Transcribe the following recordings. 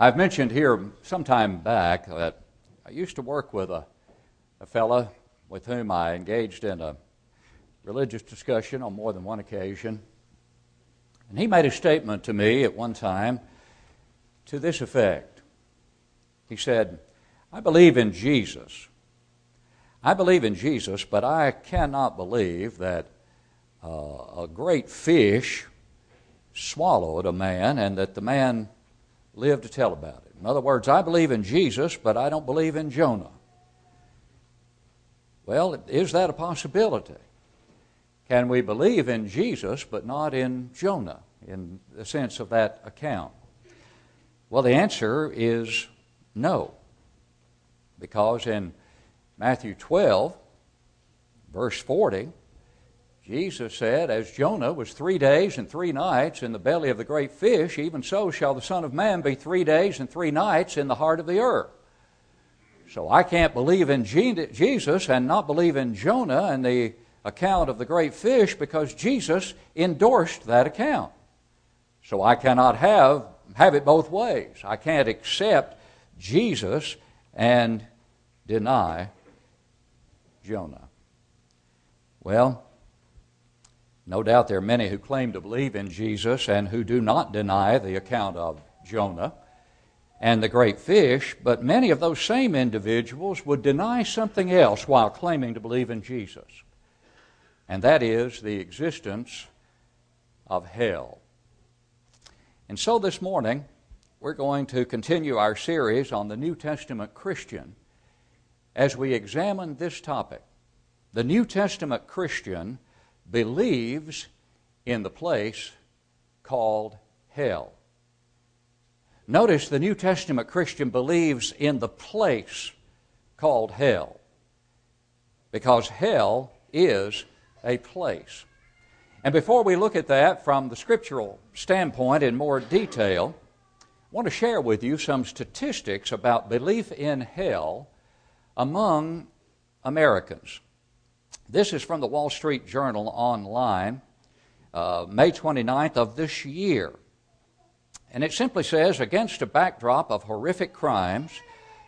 I've mentioned here some time back that I used to work with a, a fellow with whom I engaged in a religious discussion on more than one occasion. And he made a statement to me at one time to this effect. He said, I believe in Jesus. I believe in Jesus, but I cannot believe that uh, a great fish swallowed a man and that the man lived to tell about it. In other words, I believe in Jesus, but I don't believe in Jonah. Well, is that a possibility? Can we believe in Jesus but not in Jonah in the sense of that account? Well, the answer is no. Because in Matthew 12, verse 40, Jesus said, As Jonah was three days and three nights in the belly of the great fish, even so shall the Son of Man be three days and three nights in the heart of the earth. So I can't believe in Jesus and not believe in Jonah and the account of the great fish because Jesus endorsed that account. So I cannot have, have it both ways. I can't accept Jesus and deny Jonah. Well, no doubt there are many who claim to believe in Jesus and who do not deny the account of Jonah and the great fish, but many of those same individuals would deny something else while claiming to believe in Jesus, and that is the existence of hell. And so this morning, we're going to continue our series on the New Testament Christian as we examine this topic. The New Testament Christian believes in the place called hell. Notice the New Testament Christian believes in the place called hell because hell is a place. And before we look at that from the scriptural standpoint in more detail, I want to share with you some statistics about belief in hell among Americans. This is from the Wall Street Journal online, uh, May 29th of this year. And it simply says against a backdrop of horrific crimes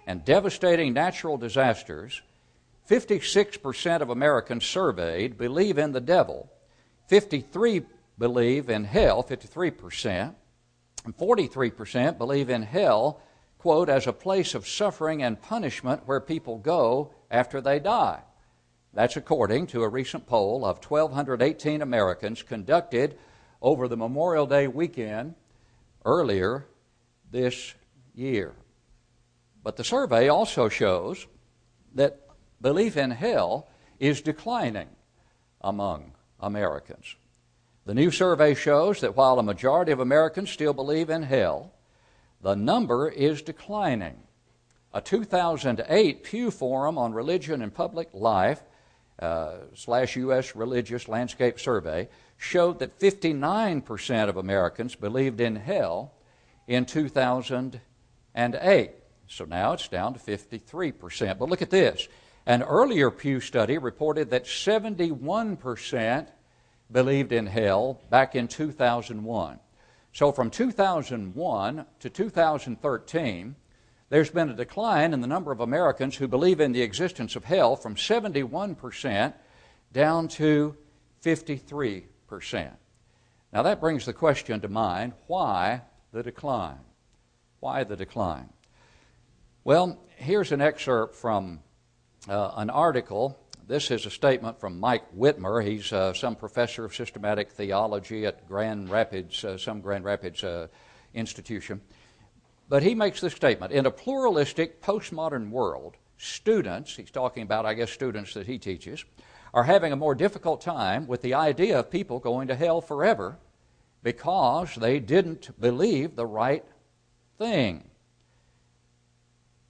and devastating natural disasters, 56% of Americans surveyed believe in the devil, 53 believe in hell, 53%, and 43% believe in hell, quote, as a place of suffering and punishment where people go after they die. That's according to a recent poll of 1,218 Americans conducted over the Memorial Day weekend earlier this year. But the survey also shows that belief in hell is declining among Americans. The new survey shows that while a majority of Americans still believe in hell, the number is declining. A 2008 Pew Forum on Religion and Public Life uh, slash U.S. Religious Landscape Survey showed that 59% of Americans believed in hell in 2008. So now it's down to 53%. But look at this. An earlier Pew study reported that 71% believed in hell back in 2001. So from 2001 to 2013, there's been a decline in the number of Americans who believe in the existence of hell from 71% down to 53%. Now that brings the question to mind why the decline? Why the decline? Well, here's an excerpt from uh, an article. This is a statement from Mike Wittmer. He's uh, some professor of systematic theology at Grand Rapids, uh, some Grand Rapids uh, institution. But he makes this statement In a pluralistic postmodern world, students, he's talking about, I guess, students that he teaches, are having a more difficult time with the idea of people going to hell forever because they didn't believe the right thing.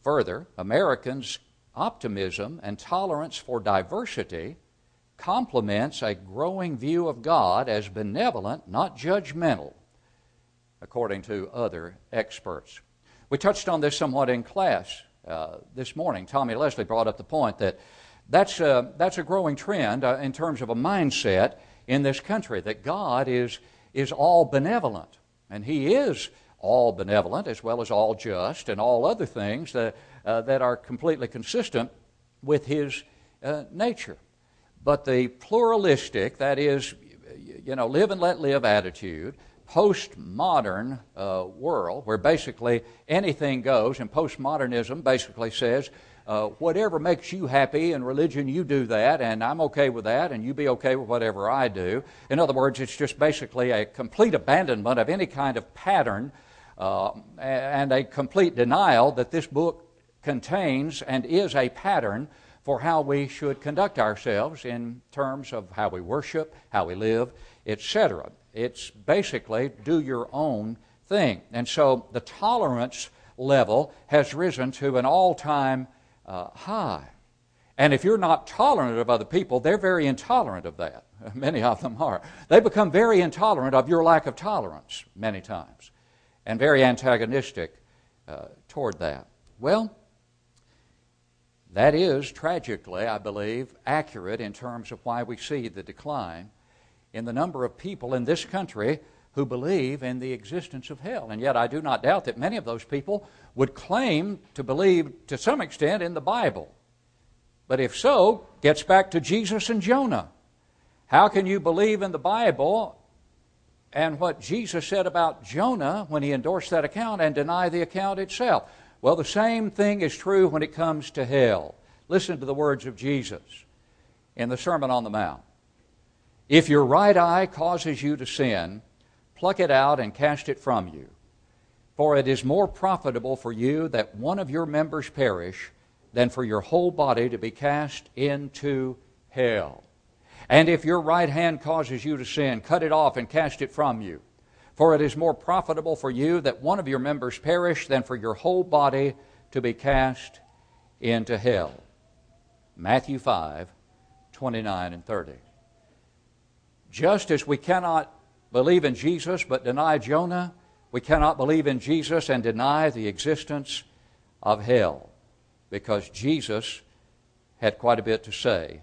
Further, Americans' optimism and tolerance for diversity complements a growing view of God as benevolent, not judgmental, according to other experts. We touched on this somewhat in class uh, this morning. Tommy Leslie brought up the point that that's a, that's a growing trend uh, in terms of a mindset in this country that God is, is all benevolent. And He is all benevolent as well as all just and all other things that, uh, that are completely consistent with his uh, nature. But the pluralistic, that is, you know, live and let live attitude, postmodern uh, world where basically anything goes, and postmodernism basically says uh, whatever makes you happy in religion, you do that, and I'm okay with that, and you be okay with whatever I do. In other words, it's just basically a complete abandonment of any kind of pattern uh, and a complete denial that this book contains and is a pattern for how we should conduct ourselves in terms of how we worship, how we live, etc. It's basically do your own thing. And so the tolerance level has risen to an all time uh, high. And if you're not tolerant of other people, they're very intolerant of that. Many of them are. They become very intolerant of your lack of tolerance many times and very antagonistic uh, toward that. Well, that is tragically, I believe, accurate in terms of why we see the decline in the number of people in this country who believe in the existence of hell. And yet, I do not doubt that many of those people would claim to believe to some extent in the Bible. But if so, gets back to Jesus and Jonah. How can you believe in the Bible and what Jesus said about Jonah when he endorsed that account and deny the account itself? Well, the same thing is true when it comes to hell. Listen to the words of Jesus in the Sermon on the Mount. If your right eye causes you to sin, pluck it out and cast it from you. For it is more profitable for you that one of your members perish than for your whole body to be cast into hell. And if your right hand causes you to sin, cut it off and cast it from you. For it is more profitable for you that one of your members perish than for your whole body to be cast into hell. Matthew 5, 29 and 30. Just as we cannot believe in Jesus but deny Jonah, we cannot believe in Jesus and deny the existence of hell because Jesus had quite a bit to say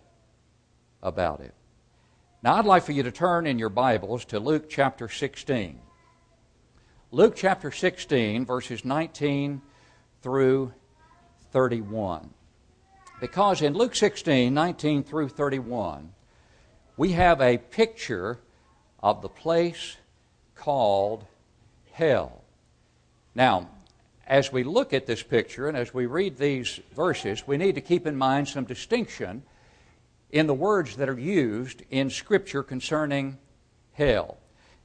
about it. Now, I'd like for you to turn in your Bibles to Luke chapter 16. Luke chapter 16, verses 19 through 31. Because in Luke 16, 19 through 31, we have a picture of the place called hell. Now, as we look at this picture and as we read these verses, we need to keep in mind some distinction in the words that are used in Scripture concerning hell.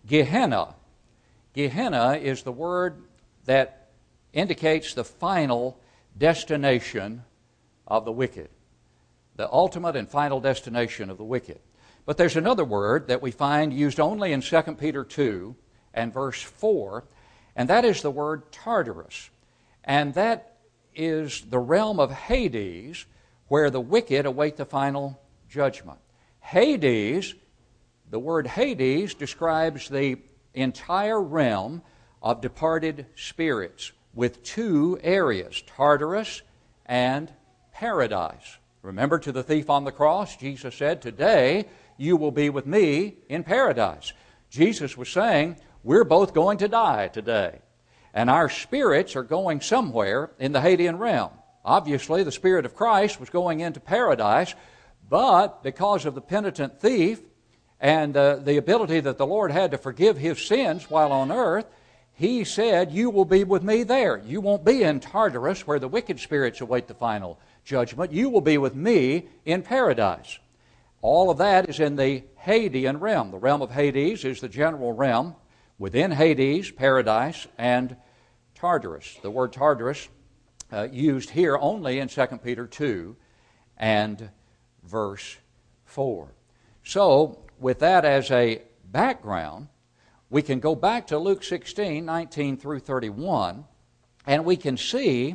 Gehenna. Gehenna is the word that indicates the final destination of the wicked, the ultimate and final destination of the wicked. But there's another word that we find used only in 2 Peter 2 and verse 4, and that is the word Tartarus. And that is the realm of Hades where the wicked await the final judgment. Hades, the word Hades describes the entire realm of departed spirits with two areas Tartarus and paradise. Remember to the thief on the cross, Jesus said, Today you will be with me in paradise. Jesus was saying, We're both going to die today. And our spirits are going somewhere in the Hadean realm. Obviously, the Spirit of Christ was going into paradise, but because of the penitent thief and uh, the ability that the Lord had to forgive his sins while on earth, he said, You will be with me there. You won't be in Tartarus where the wicked spirits await the final judgment. You will be with me in paradise. All of that is in the Hadean realm. The realm of Hades is the general realm within Hades, paradise, and Tartarus. The word Tartarus uh, used here only in 2 Peter 2 and verse 4. So, with that as a background, we can go back to Luke 16, 19 through 31, and we can see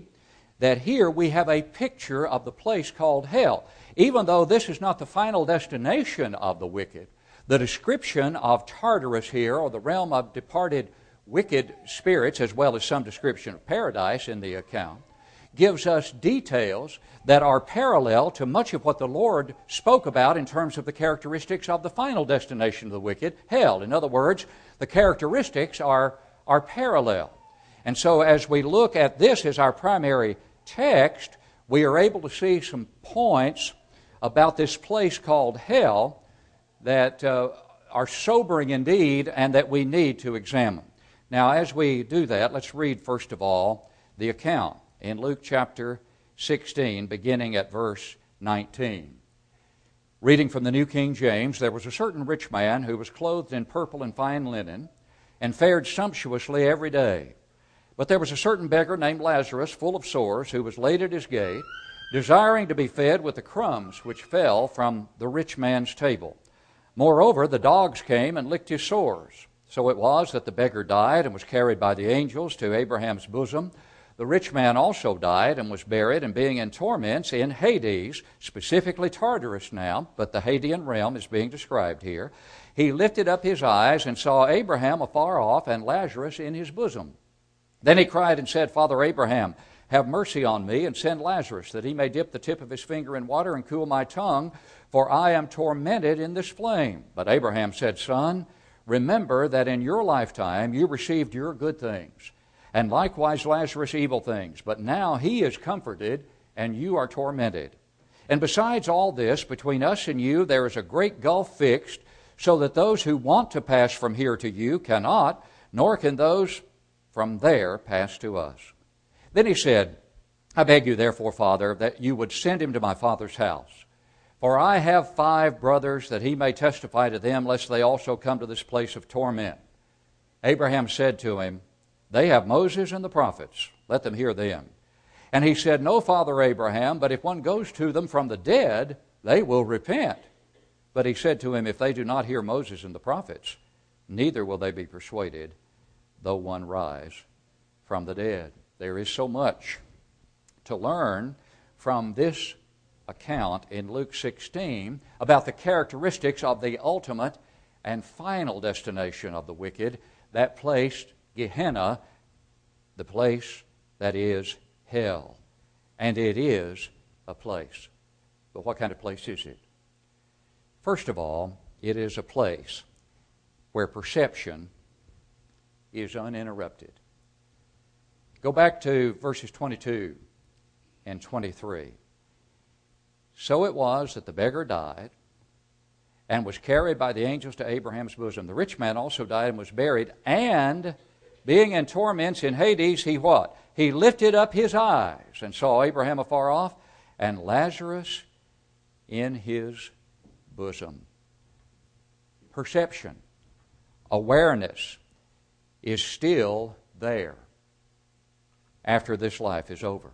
that here we have a picture of the place called hell. Even though this is not the final destination of the wicked, the description of Tartarus here, or the realm of departed wicked spirits, as well as some description of paradise in the account, gives us details that are parallel to much of what the Lord spoke about in terms of the characteristics of the final destination of the wicked, hell. In other words, the characteristics are, are parallel. And so, as we look at this as our primary text, we are able to see some points about this place called hell that uh, are sobering indeed and that we need to examine. Now, as we do that, let's read first of all the account in Luke chapter 16, beginning at verse 19. Reading from the New King James, there was a certain rich man who was clothed in purple and fine linen and fared sumptuously every day. But there was a certain beggar named Lazarus, full of sores, who was laid at his gate, desiring to be fed with the crumbs which fell from the rich man's table. Moreover, the dogs came and licked his sores. So it was that the beggar died and was carried by the angels to Abraham's bosom. The rich man also died and was buried, and being in torments in Hades, specifically Tartarus now, but the Hadean realm is being described here, he lifted up his eyes and saw Abraham afar off and Lazarus in his bosom. Then he cried and said, Father Abraham, have mercy on me and send Lazarus, that he may dip the tip of his finger in water and cool my tongue, for I am tormented in this flame. But Abraham said, Son, remember that in your lifetime you received your good things and likewise Lazarus evil things. But now he is comforted, and you are tormented. And besides all this, between us and you there is a great gulf fixed, so that those who want to pass from here to you cannot, nor can those from there pass to us. Then he said, I beg you, therefore, Father, that you would send him to my father's house. For I have five brothers, that he may testify to them, lest they also come to this place of torment. Abraham said to him, they have Moses and the prophets. Let them hear them. And he said, No, Father Abraham, but if one goes to them from the dead, they will repent. But he said to him, If they do not hear Moses and the prophets, neither will they be persuaded, though one rise from the dead. There is so much to learn from this account in Luke 16 about the characteristics of the ultimate and final destination of the wicked, that placed Gehenna, the place that is hell. And it is a place. But what kind of place is it? First of all, it is a place where perception is uninterrupted. Go back to verses 22 and 23. So it was that the beggar died and was carried by the angels to Abraham's bosom. The rich man also died and was buried, and being in torments in Hades, he what? He lifted up his eyes and saw Abraham afar off and Lazarus in his bosom. Perception, awareness is still there after this life is over.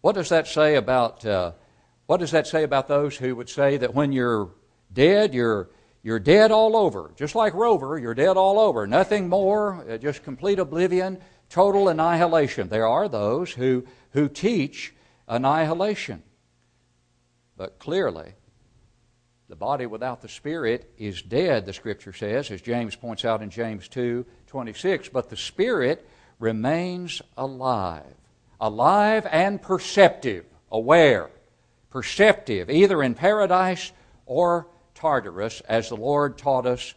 What does that say about uh, what does that say about those who would say that when you're dead, you're you're dead all over. Just like Rover, you're dead all over. Nothing more, uh, just complete oblivion, total annihilation. There are those who, who teach annihilation. But clearly, the body without the spirit is dead, the scripture says, as James points out in James 2 26. But the spirit remains alive. Alive and perceptive, aware, perceptive, either in paradise or Tartarus, as the Lord taught us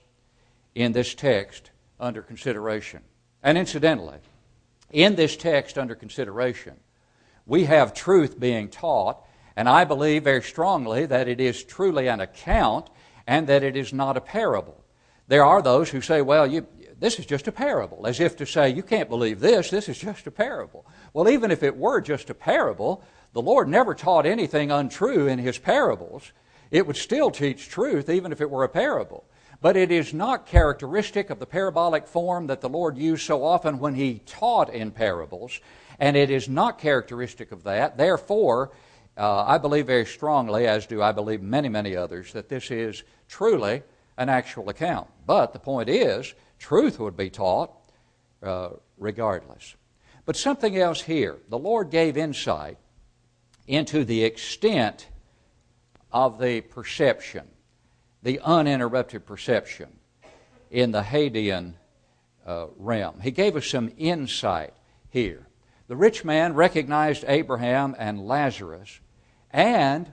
in this text under consideration. And incidentally, in this text under consideration, we have truth being taught, and I believe very strongly that it is truly an account and that it is not a parable. There are those who say, well, you, this is just a parable, as if to say, you can't believe this, this is just a parable. Well, even if it were just a parable, the Lord never taught anything untrue in His parables. It would still teach truth, even if it were a parable. But it is not characteristic of the parabolic form that the Lord used so often when He taught in parables, and it is not characteristic of that. Therefore, uh, I believe very strongly, as do I believe many, many others, that this is truly an actual account. But the point is, truth would be taught uh, regardless. But something else here. The Lord gave insight into the extent of the perception, the uninterrupted perception in the Hadean uh, realm. He gave us some insight here. The rich man recognized Abraham and Lazarus and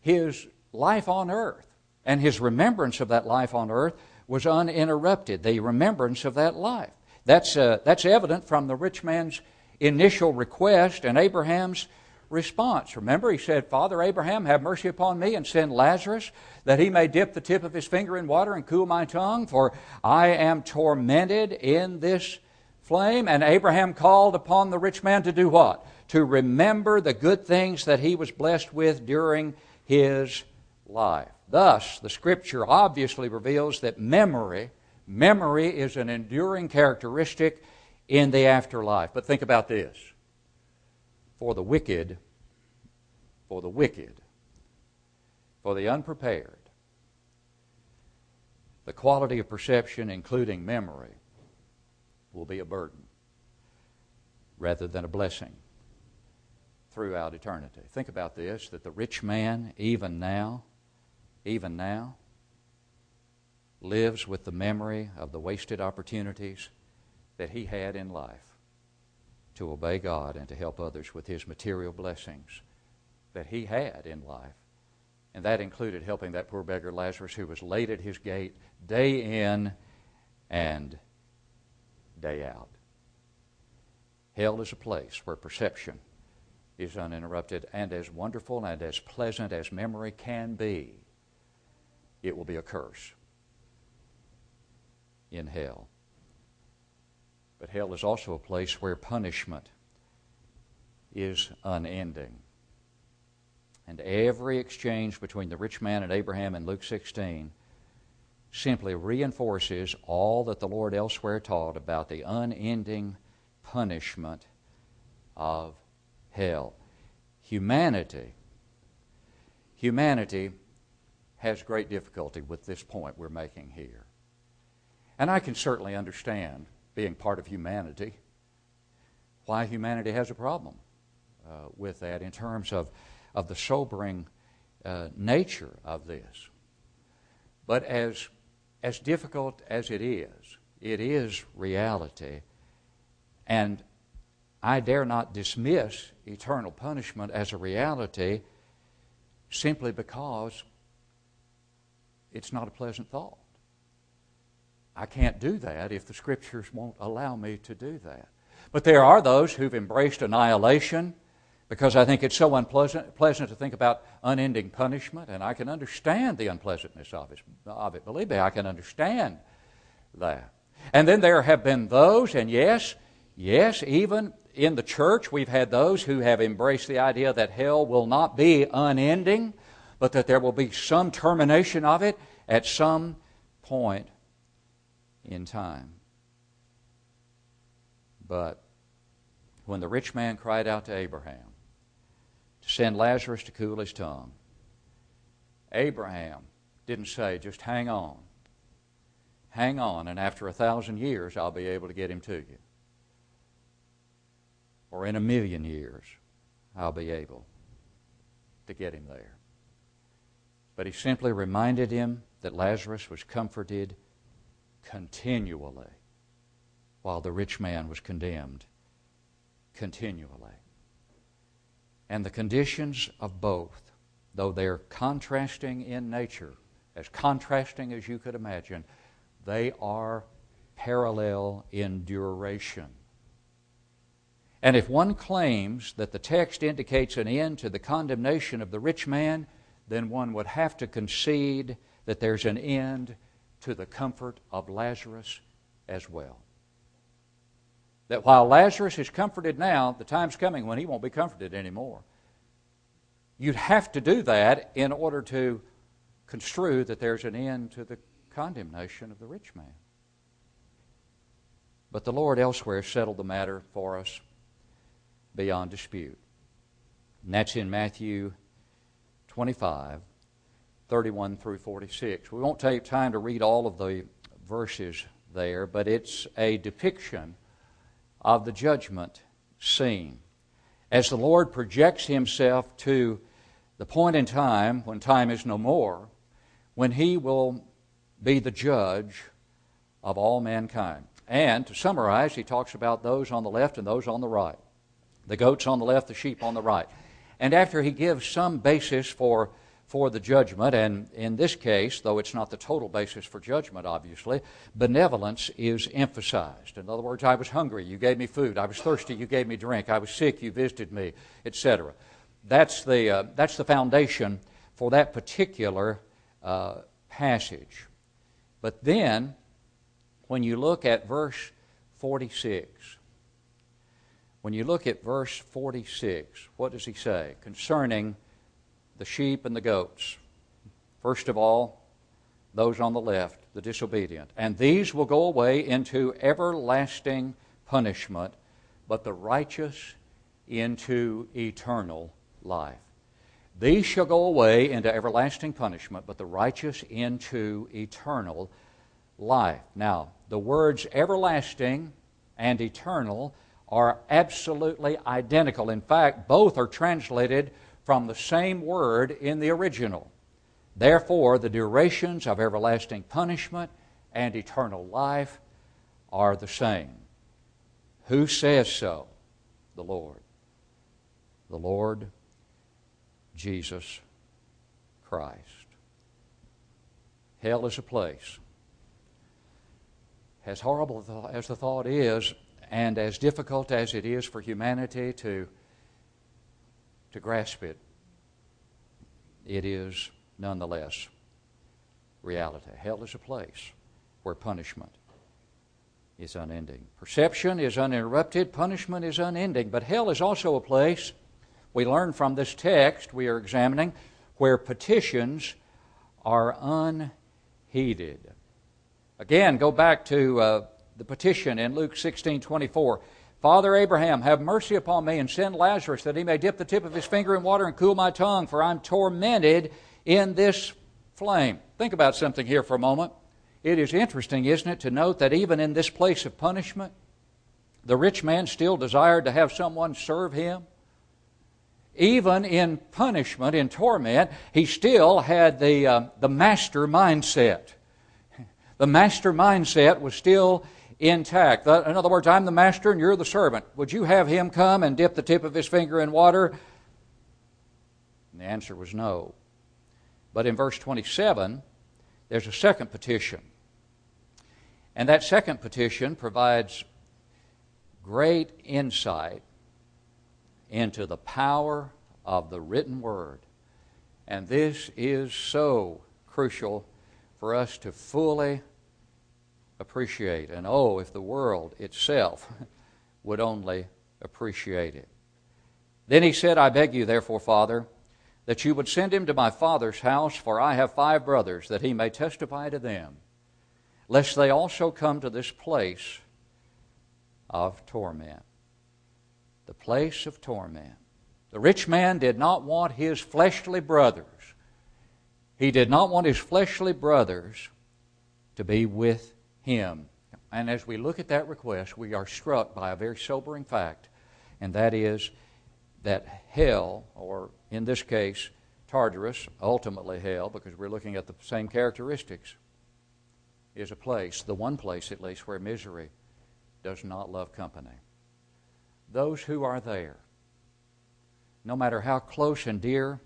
his life on earth. And his remembrance of that life on earth was uninterrupted, the remembrance of that life. that's, uh, that's evident from the rich man's initial request and Abraham's response. Remember, he said, Father Abraham, have mercy upon me and send Lazarus that he may dip the tip of his finger in water and cool my tongue, for I am tormented in this flame. And Abraham called upon the rich man to do what? To remember the good things that he was blessed with during his life. Thus, the scripture obviously reveals that memory, memory is an enduring characteristic in the afterlife. But think about this. For the wicked, for the wicked, for the unprepared, the quality of perception, including memory, will be a burden rather than a blessing throughout eternity. Think about this that the rich man, even now, even now, lives with the memory of the wasted opportunities that he had in life to obey God and to help others with his material blessings that he had in life. And that included helping that poor beggar Lazarus who was laid at his gate day in and day out. Hell is a place where perception is uninterrupted, and as wonderful and as pleasant as memory can be, it will be a curse in hell. But hell is also a place where punishment is unending. And every exchange between the rich man and Abraham in Luke 16 simply reinforces all that the Lord elsewhere taught about the unending punishment of hell. Humanity, humanity has great difficulty with this point we're making here. And I can certainly understand, being part of humanity, why humanity has a problem uh, with that in terms of, of the sobering uh, nature of this. But as, as difficult as it is, it is reality. And I dare not dismiss eternal punishment as a reality simply because it's not a pleasant thought. I can't do that if the Scriptures won't allow me to do that. But there are those who've embraced annihilation because I think it's so unpleasant pleasant to think about unending punishment, and I can understand the unpleasantness of it. Of it. Believe me, I can understand that. And then there have been those, and yes, yes, even in the church, we've had those who have embraced the idea that hell will not be unending, but that there will be some termination of it at some point in time. But when the rich man cried out to Abraham to send Lazarus to cool his tongue, Abraham didn't say, just hang on. Hang on, and after a thousand years, I'll be able to get him to you. Or in a million years, I'll be able to get him there. But he simply reminded him that Lazarus was comforted continually while the rich man was condemned continually. And the conditions of both, though they're contrasting in nature, as contrasting as you could imagine, they are parallel in duration. And if one claims that the text indicates an end to the condemnation of the rich man, then one would have to concede that there's an end to the comfort of Lazarus as well. That while Lazarus is comforted now, the time's coming when he won't be comforted anymore. You'd have to do that in order to construe that there's an end to the condemnation of the rich man. But the Lord elsewhere settled the matter for us beyond dispute. And that's in Matthew 25, 31 through 46. We won't take time to read all of the verses there, but it's a depiction of the judgment scene. As the Lord projects himself to the point in time when time is no more, when he will be the judge of all mankind. And to summarize, he talks about those on the left and those on the right the goats on the left, the sheep on the right. And after he gives some basis for, for the judgment, and in this case, though it's not the total basis for judgment, obviously, benevolence is emphasized. In other words, I was hungry, you gave me food. I was thirsty, you gave me drink. I was sick, you visited me, etc. That's the, uh, that's the foundation for that particular uh, passage. But then, when you look at verse 46, when you look at verse 46, what does he say concerning the sheep and the goats. First of all, those on the left, the disobedient. And these will go away into everlasting punishment, but the righteous into eternal life. These shall go away into everlasting punishment, but the righteous into eternal life. Now, the words everlasting and eternal are absolutely identical. In fact, both are translated from the same word in the original. Therefore, the durations of everlasting punishment and eternal life are the same. Who says so? The Lord. The Lord Jesus Christ. Hell is a place. As horrible as the thought is, and as difficult as it is for humanity to to grasp it, it is nonetheless reality. Hell is a place where punishment is unending. Perception is uninterrupted, punishment is unending. But hell is also a place, we learn from this text we are examining, where petitions are unheeded. Again, go back to uh, the petition in Luke 16 24. Father Abraham, have mercy upon me and send Lazarus that he may dip the tip of his finger in water and cool my tongue, for I'm tormented in this flame. Think about something here for a moment. It is interesting, isn't it, to note that even in this place of punishment, the rich man still desired to have someone serve him. Even in punishment, in torment, he still had the, uh, the master mindset. The master mindset was still intact. In other words, I'm the master and you're the servant. Would you have him come and dip the tip of his finger in water? And the answer was no. But in verse 27, there's a second petition. And that second petition provides great insight into the power of the written word. And this is so crucial for us to fully appreciate. And oh, if the world itself would only appreciate it. Then he said, I beg you, therefore, Father, that you would send him to my father's house, for I have five brothers, that he may testify to them, lest they also come to this place of torment. The place of torment. The rich man did not want his fleshly brothers, he did not want his fleshly brothers to be with him. And as we look at that request, we are struck by a very sobering fact, and that is that hell, or in this case, Tartarus, ultimately hell, because we're looking at the same characteristics, is a place, the one place at least, where misery does not love company. Those who are there, no matter how close and dear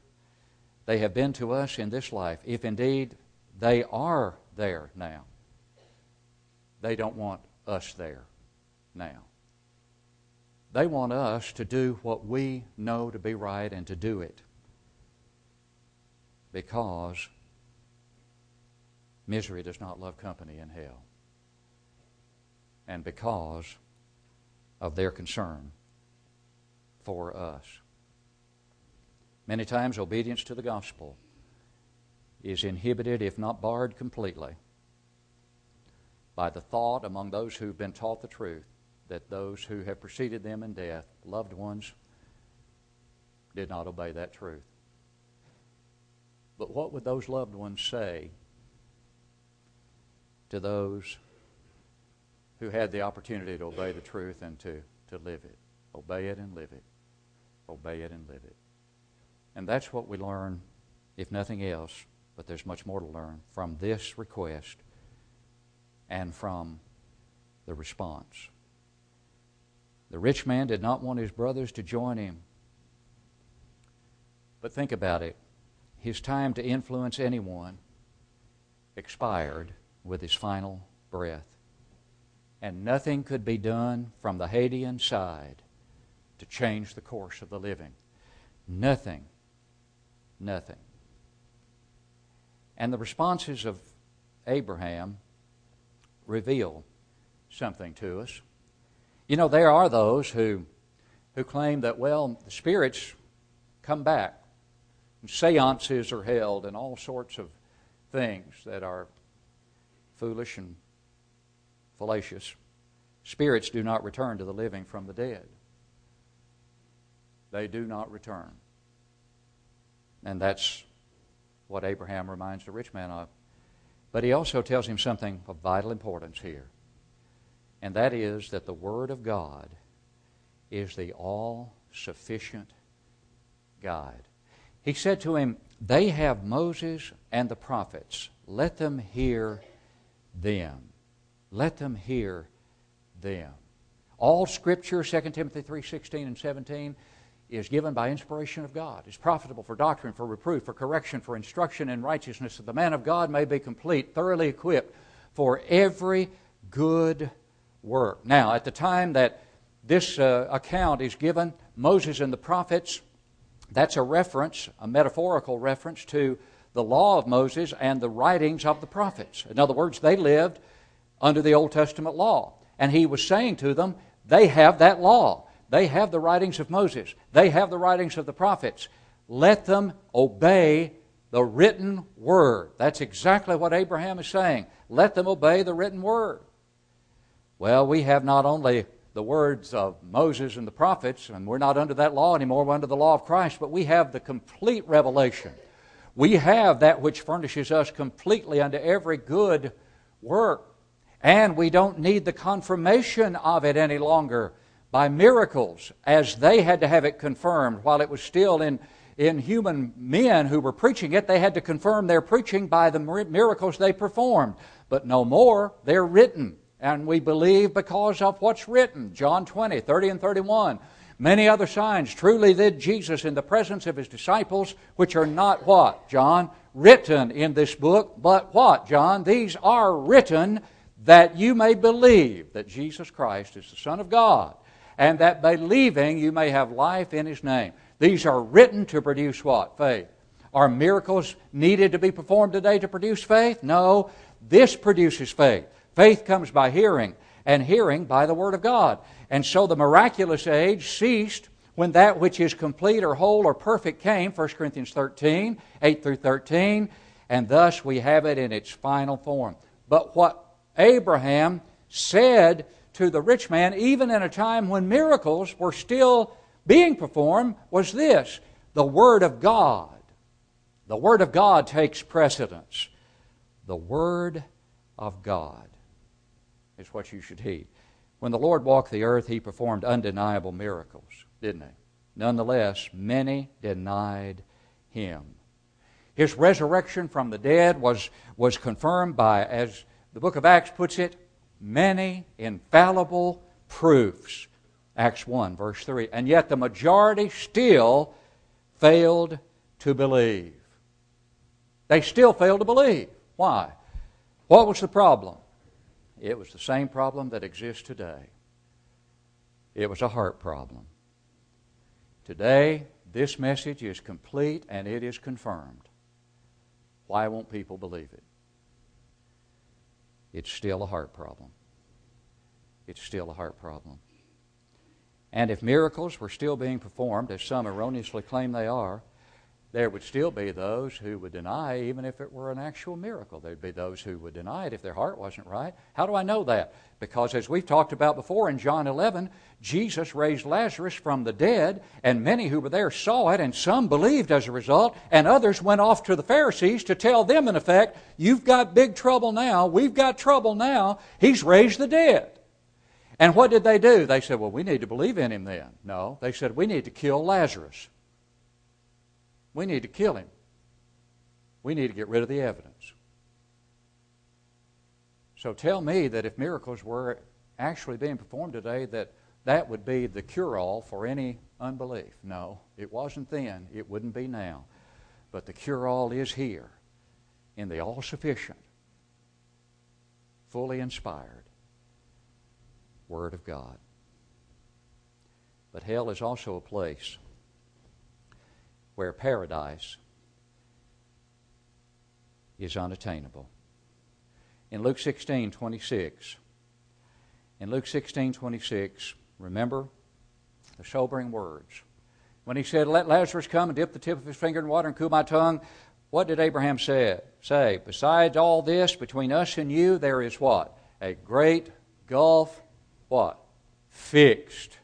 they have been to us in this life, if indeed they are there now, they don't want us there now. They want us to do what we know to be right and to do it because misery does not love company in hell. And because of their concern for us. Many times, obedience to the gospel is inhibited, if not barred completely, by the thought among those who've been taught the truth that those who have preceded them in death, loved ones, did not obey that truth. But what would those loved ones say to those who had the opportunity to obey the truth and to, to live it? Obey it and live it. Obey it and live it. And that's what we learn, if nothing else, but there's much more to learn from this request and from the response. The rich man did not want his brothers to join him. But think about it. his time to influence anyone expired with his final breath. And nothing could be done from the Hadean side to change the course of the living. Nothing. Nothing. And the responses of Abraham reveal something to us. You know, there are those who, who claim that, well, the spirits come back. And seances are held and all sorts of things that are foolish and fallacious. Spirits do not return to the living from the dead. They do not return. And that's what Abraham reminds the rich man of. But he also tells him something of vital importance here. And that is that the Word of God is the all sufficient guide. He said to him, They have Moses and the prophets. Let them hear them. Let them hear them. All Scripture, 2 Timothy 3 16 and 17, is given by inspiration of God, is profitable for doctrine, for reproof, for correction, for instruction in righteousness, that the man of God may be complete, thoroughly equipped for every good work. Now, at the time that this uh, account is given, Moses and the prophets, that's a reference, a metaphorical reference to the law of Moses and the writings of the prophets. In other words, they lived under the Old Testament law. And he was saying to them, they have that law. They have the writings of Moses. They have the writings of the prophets. Let them obey the written word. That's exactly what Abraham is saying. Let them obey the written word. Well, we have not only the words of Moses and the prophets, and we're not under that law anymore, we're under the law of Christ, but we have the complete revelation. We have that which furnishes us completely unto every good work. And we don't need the confirmation of it any longer by miracles, as they had to have it confirmed while it was still in, in human men who were preaching it. They had to confirm their preaching by the miracles they performed. But no more, they're written. And we believe because of what's written. John 20, 30 and 31. Many other signs truly did Jesus in the presence of his disciples, which are not what, John? Written in this book, but what, John? These are written that you may believe that Jesus Christ is the Son of God and that believing you may have life in His name. These are written to produce what? Faith. Are miracles needed to be performed today to produce faith? No. This produces faith. Faith comes by hearing, and hearing by the Word of God. And so the miraculous age ceased when that which is complete or whole or perfect came, 1 Corinthians 13, 8 through 13, and thus we have it in its final form. But what Abraham said to the rich man, even in a time when miracles were still being performed, was this the Word of God. The Word of God takes precedence. The Word of God is what you should heed. When the Lord walked the earth, He performed undeniable miracles, didn't He? Nonetheless, many denied Him. His resurrection from the dead was, was confirmed by, as the book of Acts puts it, many infallible proofs. Acts 1, verse 3. And yet the majority still failed to believe. They still failed to believe. Why? What was the problem? It was the same problem that exists today. It was a heart problem. Today, this message is complete and it is confirmed. Why won't people believe it? It's still a heart problem. It's still a heart problem. And if miracles were still being performed, as some erroneously claim they are, there would still be those who would deny even if it were an actual miracle. There'd be those who would deny it if their heart wasn't right. How do I know that? Because as we've talked about before in John 11, Jesus raised Lazarus from the dead, and many who were there saw it, and some believed as a result, and others went off to the Pharisees to tell them, in effect, You've got big trouble now. We've got trouble now. He's raised the dead. And what did they do? They said, Well, we need to believe in him then. No, they said, We need to kill Lazarus. We need to kill him. We need to get rid of the evidence. So tell me that if miracles were actually being performed today, that that would be the cure all for any unbelief. No, it wasn't then. It wouldn't be now. But the cure all is here in the all sufficient, fully inspired Word of God. But hell is also a place where paradise is unattainable. In Luke 16 26, in Luke 16 26, remember the sobering words. When he said, Let Lazarus come and dip the tip of his finger in water and cool my tongue, what did Abraham say? Say, besides all this, between us and you, there is what? A great gulf, what? Fixed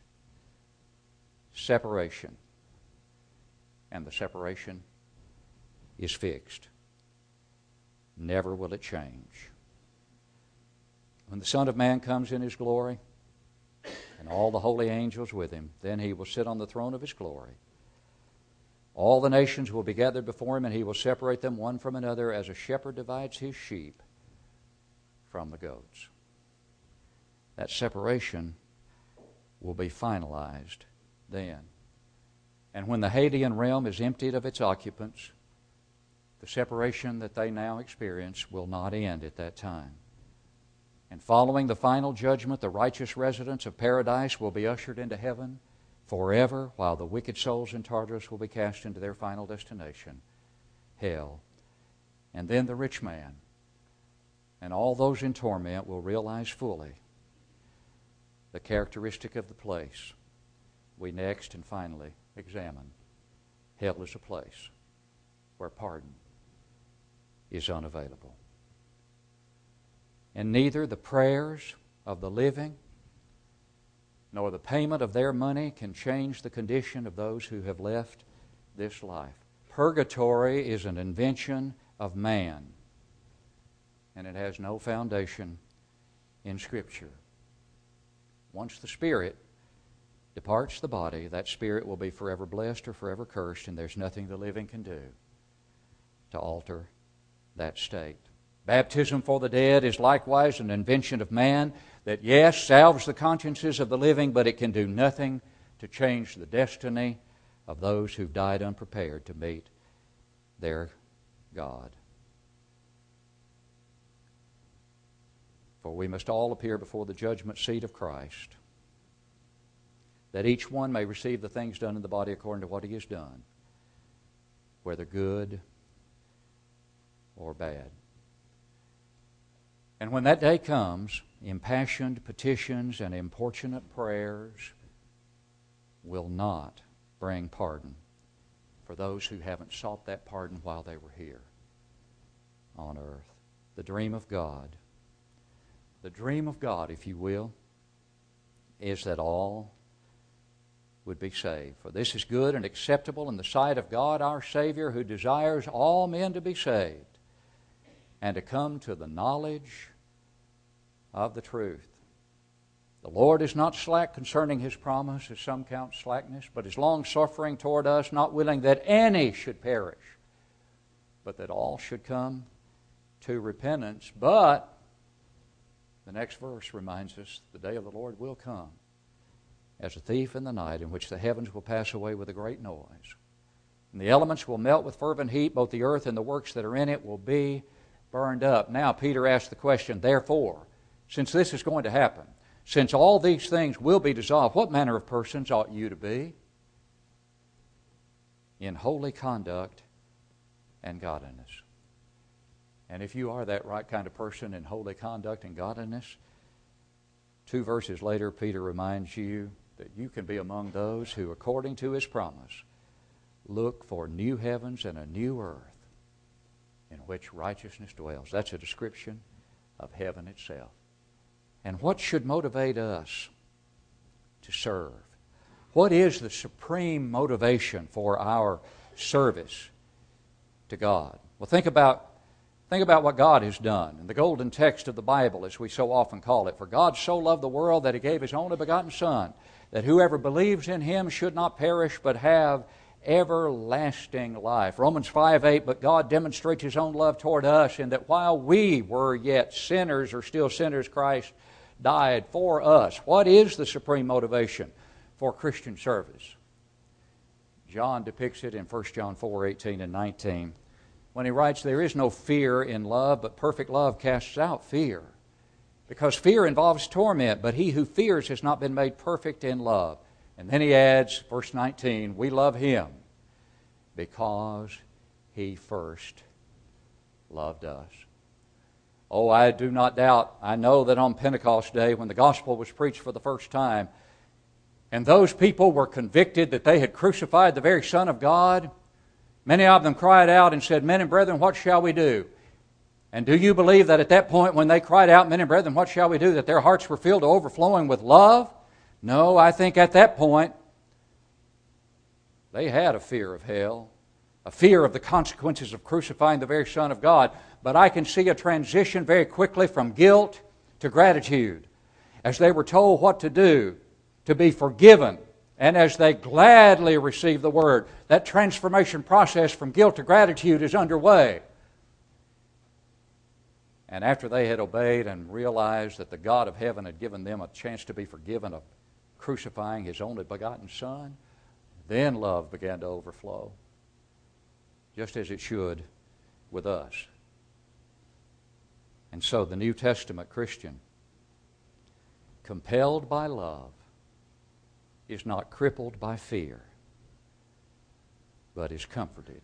separation. And the separation is fixed. Never will it change. When the Son of Man comes in his glory, and all the holy angels with him, then he will sit on the throne of his glory. All the nations will be gathered before him, and he will separate them one from another as a shepherd divides his sheep from the goats. That separation will be finalized then. And when the Hadean realm is emptied of its occupants, the separation that they now experience will not end at that time. And following the final judgment, the righteous residents of paradise will be ushered into heaven forever, while the wicked souls in Tartarus will be cast into their final destination, hell. And then the rich man and all those in torment will realize fully the characteristic of the place we next and finally examine. Hell is a place where pardon is unavailable. And neither the prayers of the living nor the payment of their money can change the condition of those who have left this life. Purgatory is an invention of man, and it has no foundation in Scripture. Once the Spirit departs the body, that spirit will be forever blessed or forever cursed, and there's nothing the living can do to alter that state. Baptism for the dead is likewise an invention of man that, yes, salves the consciences of the living, but it can do nothing to change the destiny of those who've died unprepared to meet their God. For we must all appear before the judgment seat of Christ that each one may receive the things done in the body according to what he has done, whether good or bad. And when that day comes, impassioned petitions and importunate prayers will not bring pardon for those who haven't sought that pardon while they were here on earth. The dream of God, the dream of God, if you will, is that all would be saved. For this is good and acceptable in the sight of God our Savior, who desires all men to be saved and to come to the knowledge of the truth. The Lord is not slack concerning his promise, as some count slackness, but is long suffering toward us, not willing that any should perish, but that all should come to repentance. But the next verse reminds us the day of the Lord will come as a thief in the night, in which the heavens will pass away with a great noise. And the elements will melt with fervent heat, both the earth and the works that are in it will be burned up. Now, Peter asks the question, therefore, since this is going to happen, since all these things will be dissolved, what manner of persons ought you to be? In holy conduct and godliness. And if you are that right kind of person in holy conduct and godliness, two verses later, Peter reminds you that you can be among those who, according to his promise, look for new heavens and a new earth in which righteousness dwells. That's a description of heaven itself. And what should motivate us to serve? What is the supreme motivation for our service to God? Well, think about Think about what God has done in the golden text of the Bible, as we so often call it. For God so loved the world that he gave his only begotten Son, that whoever believes in him should not perish but have everlasting life. Romans 5 8, but God demonstrates his own love toward us in that while we were yet sinners or still sinners, Christ died for us. What is the supreme motivation for Christian service? John depicts it in 1 John 4 18 and 19 when he writes, There is no fear in love, but perfect love casts out fear. Because fear involves torment, but he who fears has not been made perfect in love. And then he adds, verse 19, We love him because he first loved us. Oh, I do not doubt. I know that on Pentecost Day, when the gospel was preached for the first time, and those people were convicted that they had crucified the very Son of God, many of them cried out and said, Men and brethren, what shall we do? And do you believe that at that point, when they cried out, Men and brethren, what shall we do, that their hearts were filled to overflowing with love? No, I think at that point, they had a fear of hell, a fear of the consequences of crucifying the very Son of God but I can see a transition very quickly from guilt to gratitude. As they were told what to do, to be forgiven, and as they gladly receive the word, that transformation process from guilt to gratitude is underway. And after they had obeyed and realized that the God of heaven had given them a chance to be forgiven of crucifying his only begotten Son, then love began to overflow, just as it should with us. And so the New Testament Christian, compelled by love, is not crippled by fear, but is comforted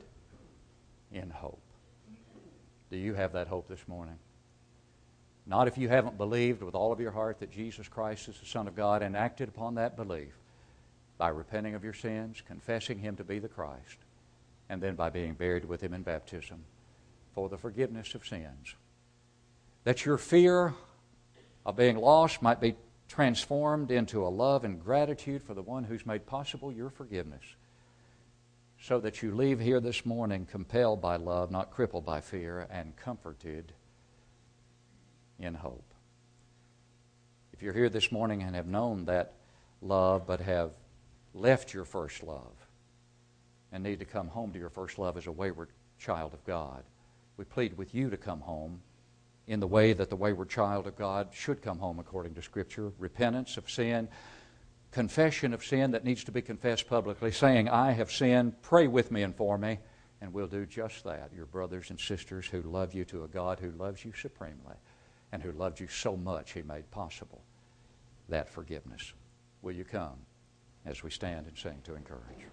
in hope. Do you have that hope this morning? Not if you haven't believed with all of your heart that Jesus Christ is the Son of God and acted upon that belief by repenting of your sins, confessing Him to be the Christ, and then by being buried with Him in baptism for the forgiveness of sins that your fear of being lost might be transformed into a love and gratitude for the one who's made possible your forgiveness. So that you leave here this morning compelled by love, not crippled by fear, and comforted in hope. If you're here this morning and have known that love but have left your first love and need to come home to your first love as a wayward child of God, we plead with you to come home in the way that the wayward child of God should come home according to Scripture repentance of sin, confession of sin that needs to be confessed publicly, saying, I have sinned, pray with me and for me, and we'll do just that. Your brothers and sisters who love you to a God who loves you supremely and who loved you so much he made possible that forgiveness. Will you come as we stand and sing to encourage?